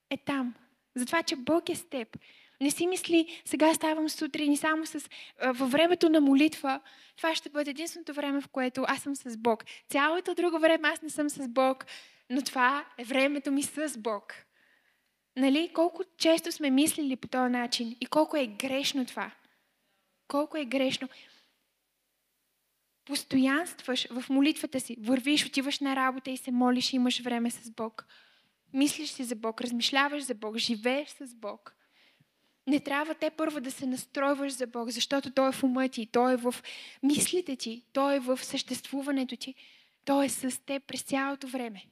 [SPEAKER 1] е там. За това, че Бог е с теб. Не си мисли, сега ставам сутрин и само с, във времето на молитва, това ще бъде единственото време, в което аз съм с Бог. Цялото друго време аз не съм с Бог, но това е времето ми с Бог. Нали? Колко често сме мислили по този начин и колко е грешно това. Колко е грешно. Постоянстваш в молитвата си, вървиш, отиваш на работа и се молиш и имаш време с Бог. Мислиш си за Бог, размишляваш за Бог, живееш с Бог. Не трябва те първо да се настройваш за Бог, защото Той е в ума ти, Той е в мислите ти, Той е в съществуването ти. Той е с теб през цялото време.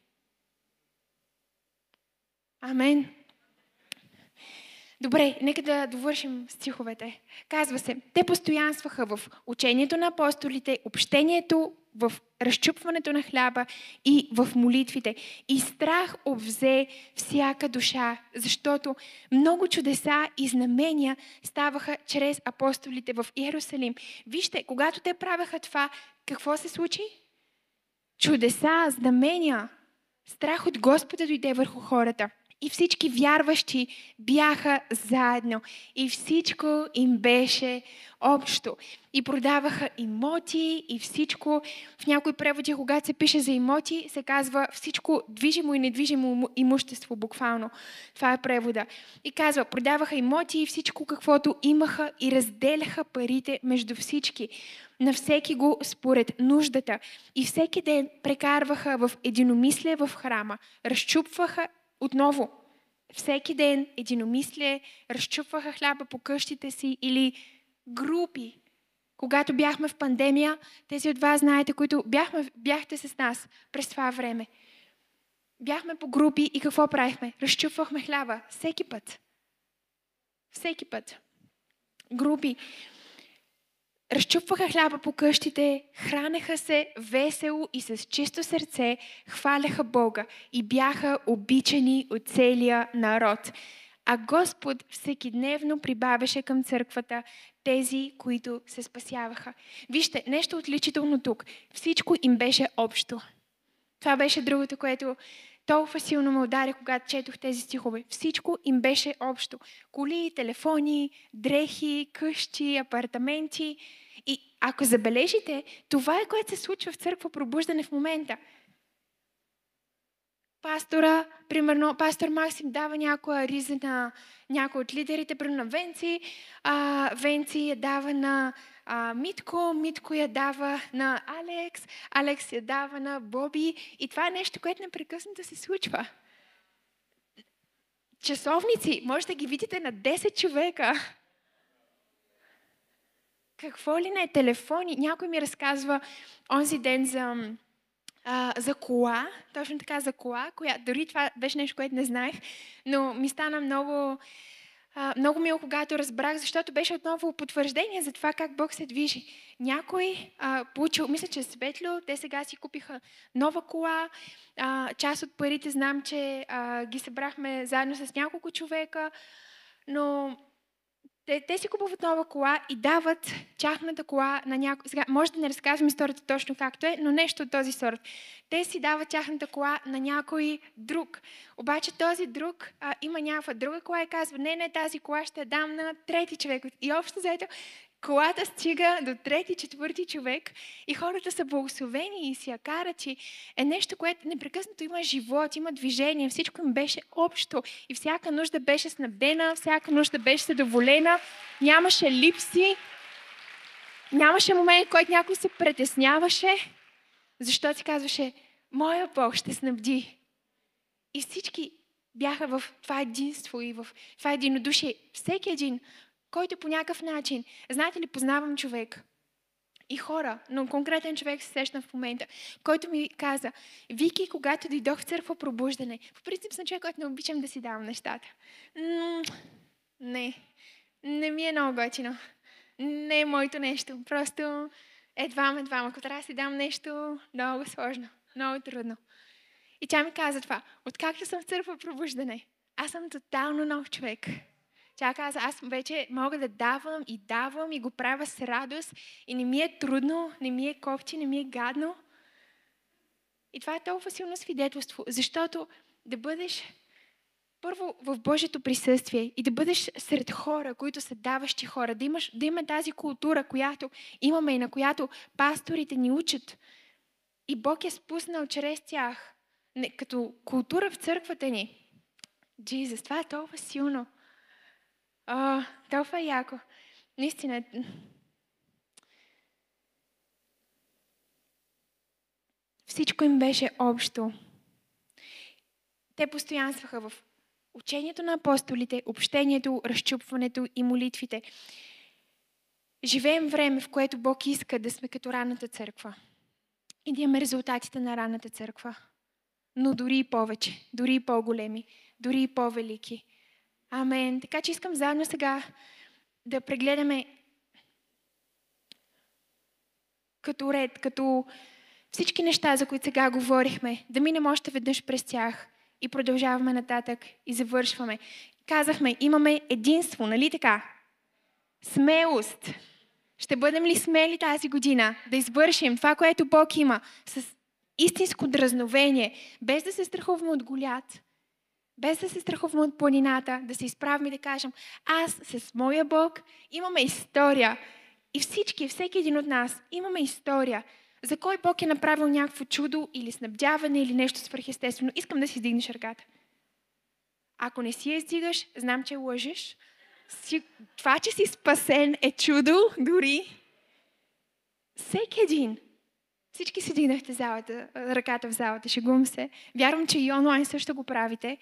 [SPEAKER 1] Амен. Добре, нека да довършим стиховете. Казва се, те постоянстваха в учението на апостолите, общението, в разчупването на хляба и в молитвите. И страх обвзе всяка душа, защото много чудеса и знамения ставаха чрез апостолите в Иерусалим. Вижте, когато те правеха това, какво се случи? Чудеса, знамения. Страх от Господа дойде върху хората. И всички вярващи бяха заедно. И всичко им беше общо. И продаваха имоти и всичко. В някои преводи, когато се пише за имоти, се казва всичко движимо и недвижимо имущество, буквално. Това е превода. И казва, продаваха имоти и всичко каквото имаха и разделяха парите между всички на всеки го според нуждата. И всеки ден прекарваха в единомислие в храма, разчупваха отново, всеки ден единомислие, разчупваха хляба по къщите си или групи. Когато бяхме в пандемия, тези от вас знаете, които бяхме, бяхте с нас през това време. Бяхме по групи и какво правихме? Разчупвахме хляба всеки път. Всеки път. Групи разчупваха хляба по къщите, хранеха се весело и с чисто сърце, хваляха Бога и бяха обичани от целия народ. А Господ всекидневно прибавяше към църквата тези, които се спасяваха. Вижте, нещо отличително тук. Всичко им беше общо. Това беше другото, което толкова силно ме удари, когато четох тези стихове. Всичко им беше общо. Коли, телефони, дрехи, къщи, апартаменти. И ако забележите, това е което се случва в църква пробуждане в момента. Пастора, примерно, пастор Максим дава някоя риза на някой от лидерите, примерно на Венци. А, Венци я дава на а, Митко, Митко я дава на Алекс, Алекс я дава на Боби. И това е нещо, което непрекъснато се случва. Часовници, може да ги видите на 10 човека. Какво ли не, телефони. Някой ми разказва онзи ден за, а, за кола, точно така за кола, коя, дори това беше нещо, което не знаех, но ми стана много а, много мило, когато разбрах, защото беше отново потвърждение за това как Бог се движи. Някой а, получил, мисля, че Светло, те сега си купиха нова кола. А, част от парите знам, че а, ги събрахме заедно с няколко човека, но те, те си купуват нова кола и дават тяхната кола на някой. Сега, може да не разказвам историята точно както е, но нещо от този сорт. Те си дават тяхната кола на някой друг. Обаче този друг а, има някаква друга кола и казва, не, не, тази кола ще я дам на трети човек. И общо заето колата стига до трети, четвърти човек и хората са благословени и си я карат и е нещо, което непрекъснато има живот, има движение, всичко им беше общо и всяка нужда беше снабдена, всяка нужда беше задоволена, нямаше липси, нямаше момент, в който някой се притесняваше, защото си казваше, моя Бог ще снабди. И всички бяха в това единство и в това единодушие. Всеки един който по някакъв начин, знаете ли, познавам човек и хора, но конкретен човек се сещам в момента, който ми каза, Вики, когато дойдох в църква пробуждане, по принцип съм човек, който не обичам да си давам нещата. Не, не ми е много готино. Не е моето нещо. Просто Е, двама, двама. Ако трябва да си дам нещо много сложно, много трудно. И тя ми каза това. Откакто съм в църква пробуждане, аз съм тотално нов човек. Тя каза, аз вече мога да давам и давам и го правя с радост и не ми е трудно, не ми е кофти, не ми е гадно. И това е толкова силно свидетелство, защото да бъдеш първо в Божието присъствие и да бъдеш сред хора, които са даващи хора, да, имаш, да има тази култура, която имаме и на която пасторите ни учат. И Бог е спуснал чрез тях, не, като култура в църквата ни. Джизус, това е толкова силно. О, толкова яко. Наистина. Всичко им беше общо. Те постоянстваха в учението на апостолите, общението, разчупването и молитвите. Живеем време, в което Бог иска да сме като ранната църква. И да имаме резултатите на ранната църква. Но дори и повече, дори и по-големи, дори и по-велики. Амен. Така че искам заедно сега да прегледаме като ред, като всички неща, за които сега говорихме, да минем още веднъж през тях и продължаваме нататък и завършваме. Казахме, имаме единство, нали така? Смелост. Ще бъдем ли смели тази година да извършим това, което Бог има с истинско дразновение, без да се страхуваме от голят, без да се страхуваме от планината, да се изправим и да кажем, аз с моя Бог имаме история. И всички, всеки един от нас имаме история. За кой Бог е направил някакво чудо или снабдяване или нещо свърхестествено. Искам да си издигнеш ръката. Ако не си я издигаш, знам, че лъжеш. Това, че си спасен е чудо дори. Всеки един. Всички си дигнахте залата, ръката в залата, шегувам се. Вярвам, че и онлайн също го правите.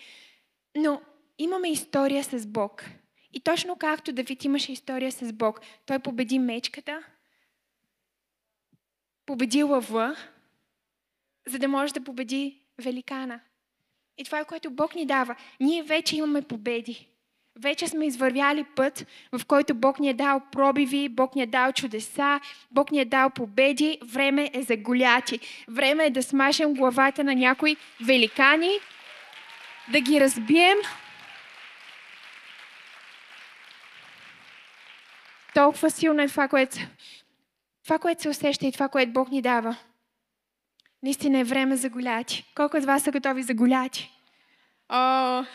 [SPEAKER 1] Но имаме история с Бог. И точно както Давид имаше история с Бог, той победи мечката, победи лъва, за да може да победи великана. И това е което Бог ни дава. Ние вече имаме победи. Вече сме извървяли път, в който Бог ни е дал пробиви, Бог ни е дал чудеса, Бог ни е дал победи. Време е за голяти. Време е да смашем главата на някои великани, да ги разбием. Толкова силно е това, което, това, което се усеща и това, което Бог ни дава. Наистина е време за голяти. Колко от вас са готови за голяти? О,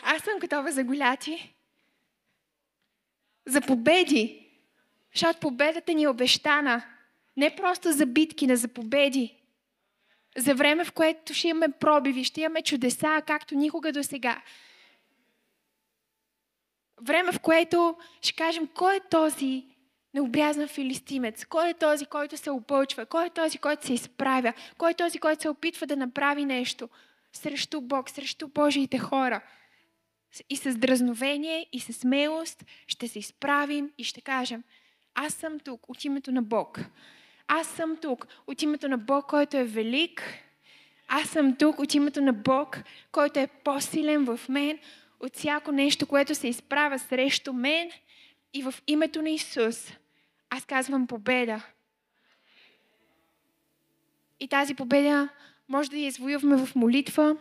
[SPEAKER 1] аз съм готова за голяти за победи. Защото победата ни е обещана. Не просто за битки, но за победи. За време, в което ще имаме пробиви, ще имаме чудеса, както никога до сега. Време, в което ще кажем, кой е този необрязан филистимец? Кой е този, който се опълчва? Кой е този, който се изправя? Кой е този, който се опитва да направи нещо срещу Бог, срещу Божиите хора? И с дразновение, и с смелост ще се изправим и ще кажем, аз съм тук от името на Бог. Аз съм тук от името на Бог, който е велик. Аз съм тук от името на Бог, който е по-силен в мен от всяко нещо, което се изправя срещу мен. И в името на Исус аз казвам победа. И тази победа може да я извоюваме в молитва,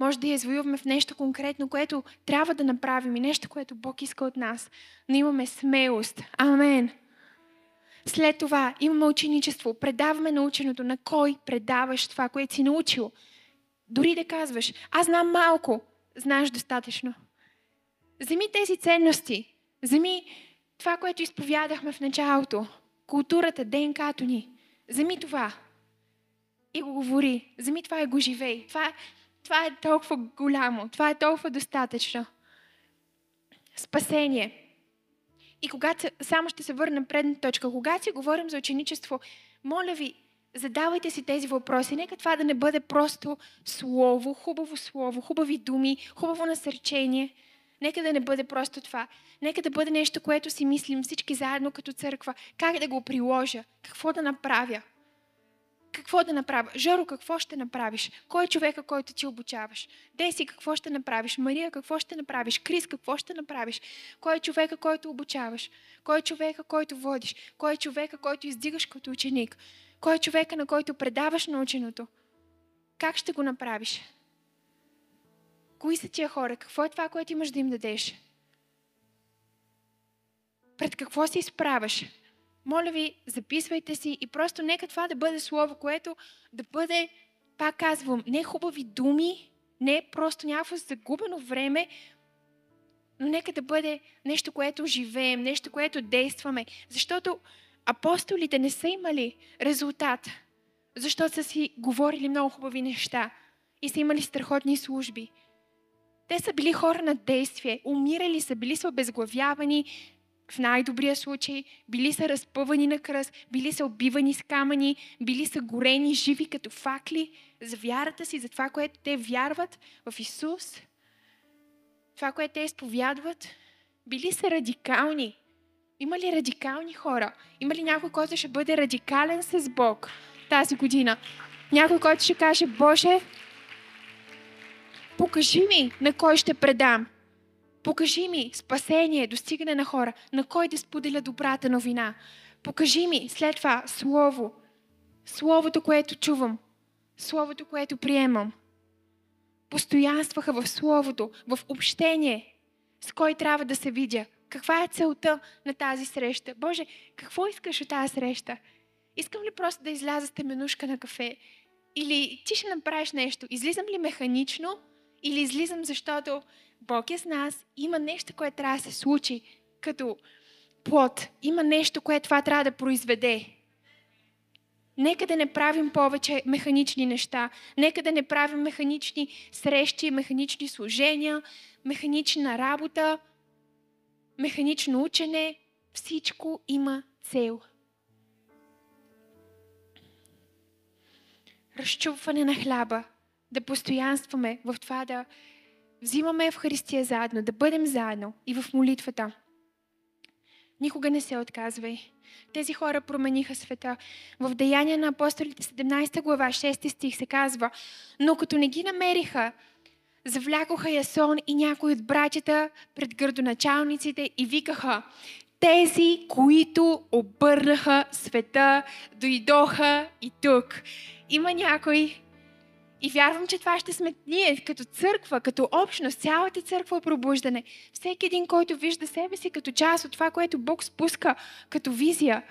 [SPEAKER 1] може да я извоюваме в нещо конкретно, което трябва да направим и нещо, което Бог иска от нас. Но имаме смелост. Амен. След това имаме ученичество. Предаваме наученото. На кой предаваш това, което си научил? Дори да казваш, аз знам малко, знаеш достатъчно. Вземи тези ценности. Вземи това, което изповядахме в началото. Културата, ДНК-то ни. Вземи това. И го говори. Вземи това и го живей. Това това е толкова голямо, това е толкова достатъчно. Спасение. И когато, само ще се върна предна точка, когато си говорим за ученичество, моля ви, задавайте си тези въпроси. Нека това да не бъде просто слово, хубаво слово, хубави думи, хубаво насърчение. Нека да не бъде просто това. Нека да бъде нещо, което си мислим всички заедно като църква. Как да го приложа? Какво да направя? Какво да направя? Жоро, какво ще направиш? Кой е човека, който ти обучаваш? Деси, какво ще направиш? Мария, какво ще направиш? Крис, какво ще направиш? Кой е човека, който обучаваш? Кой е човека, който водиш? Кой е човека, който издигаш като ученик? Кой е човека, на който предаваш наученото? Как ще го направиш? Кои са тия хора? Какво е това, което имаш да им дадеш? Пред какво се изправяш? Моля ви, записвайте си и просто нека това да бъде слово, което да бъде, пак казвам, не хубави думи, не просто някакво загубено време, но нека да бъде нещо, което живеем, нещо, което действаме. Защото апостолите не са имали резултат, защото са си говорили много хубави неща и са имали страхотни служби. Те са били хора на действие, умирали са, били са обезглавявани, в най-добрия случай, били са разпъвани на кръст, били са убивани с камъни, били са горени живи като факли за вярата си, за това, което те вярват в Исус, това, което те изповядват. Били са радикални. Има ли радикални хора? Има ли някой, който ще бъде радикален с Бог тази година? Някой, който ще каже, Боже, покажи ми на кой ще предам. Покажи ми спасение, достигане на хора, на кой да споделя добрата новина. Покажи ми след това Слово. Словото, което чувам. Словото, което приемам. Постоянстваха в Словото, в общение, с кой трябва да се видя. Каква е целта на тази среща? Боже, какво искаш от тази среща? Искам ли просто да изляза с теменушка на кафе? Или ти ще направиш нещо? Излизам ли механично? Или излизам, защото Бог е с нас, има нещо, което трябва да се случи като плод. Има нещо, което това трябва да произведе. Нека да не правим повече механични неща. Нека да не правим механични срещи, механични служения, механична работа, механично учене. Всичко има цел. Разчупване на хляба. Да постоянстваме в това да взимаме Евхаристия заедно, да бъдем заедно и в молитвата. Никога не се отказвай. Тези хора промениха света. В Деяния на апостолите 17 глава 6 стих се казва Но като не ги намериха, завлякоха Ясон и някои от братята пред градоначалниците и викаха тези, които обърнаха света, дойдоха и тук. Има някой, и вярвам, че това ще сме ние, като църква, като общност, цялата църква е пробуждане. Всеки един, който вижда себе си като част от това, което Бог спуска като визия,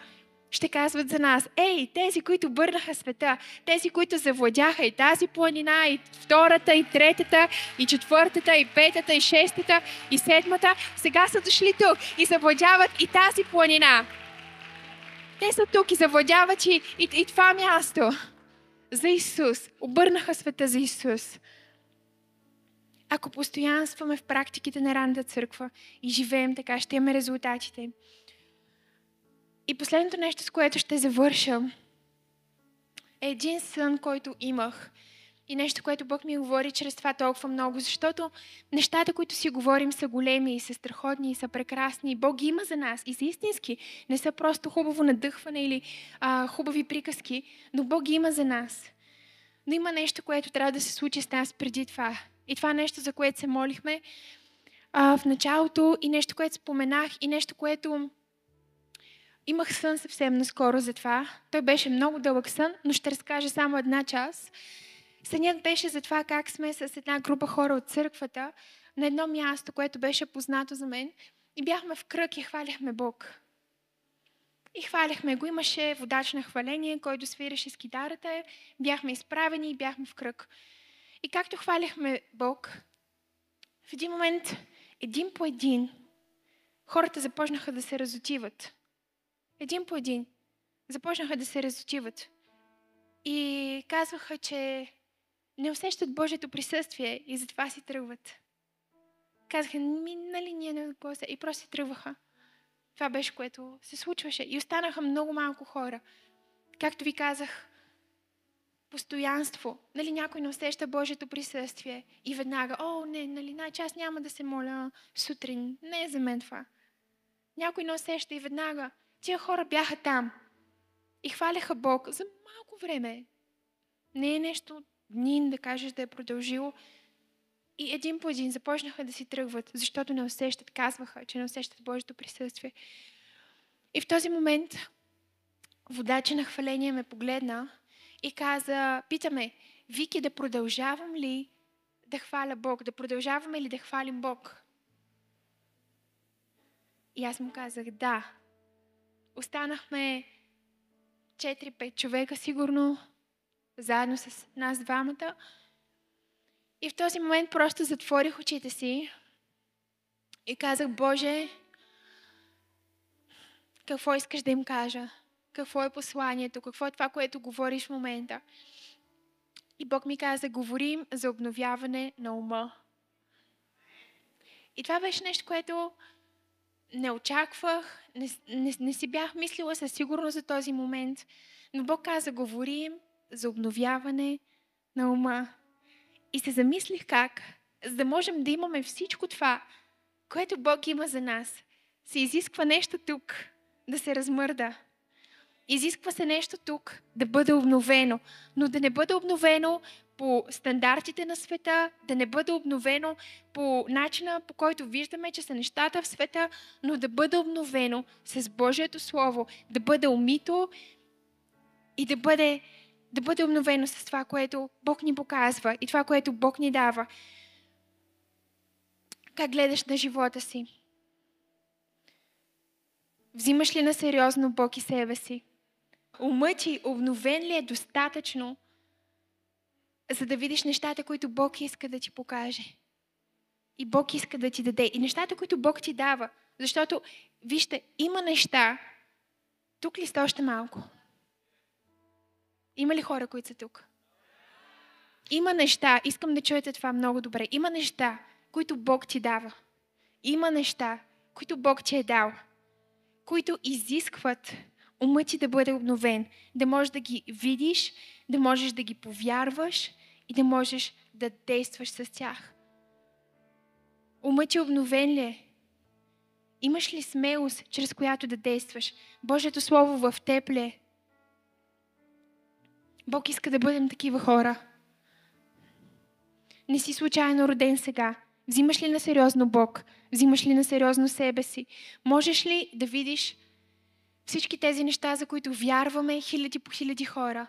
[SPEAKER 1] ще казват за нас, ей, тези, които бърнаха света, тези, които завладяха и тази планина, и втората, и третата, и четвъртата, и петата, и шестата, и седмата, сега са дошли тук и завладяват и тази планина. Те са тук и завладяват и, и, и това място за Исус, обърнаха света за Исус. Ако постоянстваме в практиките на ранната църква и живеем така, ще имаме резултатите. И последното нещо, с което ще завърша, е един сън, който имах. И нещо, което Бог ми говори чрез това толкова много, защото нещата, които си говорим, са големи и са страхотни и са прекрасни. Бог ги има за нас и са истински. Не са просто хубаво надъхване или а, хубави приказки, но Бог ги има за нас. Но има нещо, което трябва да се случи с нас преди това. И това нещо, за което се молихме а, в началото и нещо, което споменах и нещо, което имах сън съвсем наскоро за това. Той беше много дълъг сън, но ще разкажа само една част. Сънят беше за това как сме с една група хора от църквата на едно място, което беше познато за мен. И бяхме в кръг и хваляхме Бог. И хваляхме го. Имаше водач на хваление, който свиреше с китарата. Бяхме изправени и бяхме в кръг. И както хваляхме Бог, в един момент, един по един, хората започнаха да се разотиват. Един по един. Започнаха да се разотиват. И казваха, че не усещат Божието присъствие и затова си тръгват. Казаха, ми, нали ние не И просто си тръгваха. Това беше, което се случваше. И останаха много малко хора. Както ви казах, постоянство. Нали, някой не усеща Божието присъствие и веднага, о, не, нали, най-част няма да се моля сутрин. Не е за мен това. Някой не усеща и веднага. Тия хора бяха там. И хваляха Бог за малко време. Не е нещо дни да кажеш да е продължило. И един по един започнаха да си тръгват, защото не усещат, казваха, че не усещат Божието присъствие. И в този момент водача на хваление ме погледна и каза, питаме, Вики, да продължавам ли да хваля Бог? Да продължаваме ли да хвалим Бог? И аз му казах, да. Останахме 4-5 човека сигурно, заедно с нас двамата. И в този момент просто затворих очите си и казах, Боже, какво искаш да им кажа? Какво е посланието? Какво е това, което говориш в момента? И Бог ми каза, говорим за обновяване на ума. И това беше нещо, което не очаквах, не, не, не си бях мислила със сигурност за този момент, но Бог каза, говорим за обновяване на ума. И се замислих как, за да можем да имаме всичко това, което Бог има за нас, се изисква нещо тук да се размърда. Изисква се нещо тук да бъде обновено, но да не бъде обновено по стандартите на света, да не бъде обновено по начина, по който виждаме, че са нещата в света, но да бъде обновено с Божието Слово, да бъде умито и да бъде, да бъде обновено с това, което Бог ни показва и това, което Бог ни дава. Как гледаш на живота си? Взимаш ли на сериозно Бог и себе си? Умът ти обновен ли е достатъчно, за да видиш нещата, които Бог иска да ти покаже? И Бог иска да ти даде. И нещата, които Бог ти дава. Защото, вижте, има неща. Тук ли сте още малко? Има ли хора, които са тук? Има неща, искам да чуете това много добре. Има неща, които Бог ти дава. Има неща, които Бог ти е дал, които изискват умът ти да бъде обновен, да можеш да ги видиш, да можеш да ги повярваш и да можеш да действаш с тях. Умът ти обновен ли е? Имаш ли смелост, чрез която да действаш? Божието Слово в теб ли е? Бог иска да бъдем такива хора. Не си случайно роден сега. Взимаш ли на сериозно Бог? Взимаш ли на сериозно себе си? Можеш ли да видиш всички тези неща, за които вярваме хиляди по хиляди хора?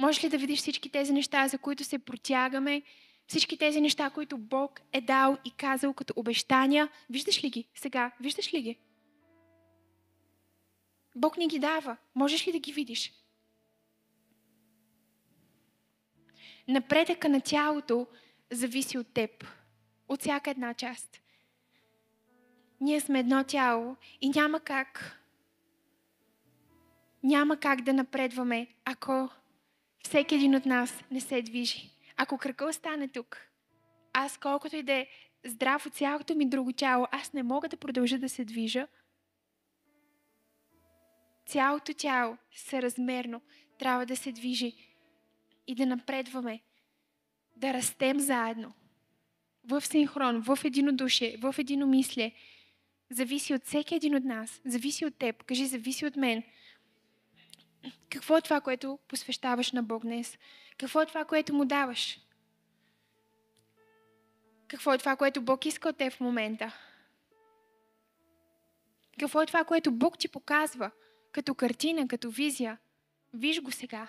[SPEAKER 1] Можеш ли да видиш всички тези неща, за които се протягаме? Всички тези неща, които Бог е дал и казал като обещания? Виждаш ли ги сега? Виждаш ли ги? Бог ни ги дава. Можеш ли да ги видиш? Напредъка на тялото зависи от теб. От всяка една част. Ние сме едно тяло и няма как няма как да напредваме, ако всеки един от нас не се движи. Ако кръка остане тук, аз колкото и да е здрав от цялото ми друго тяло, аз не мога да продължа да се движа. Цялото тяло съразмерно трябва да се движи и да напредваме, да растем заедно, в синхрон, в единодушие, в единомислие. Зависи от всеки един от нас, зависи от теб. Кажи, зависи от мен – какво е това, което посвещаваш на Бог днес? Какво е това, което му даваш? Какво е това, което Бог иска от теб в момента? Какво е това, което Бог ти показва като картина, като визия? Виж го сега.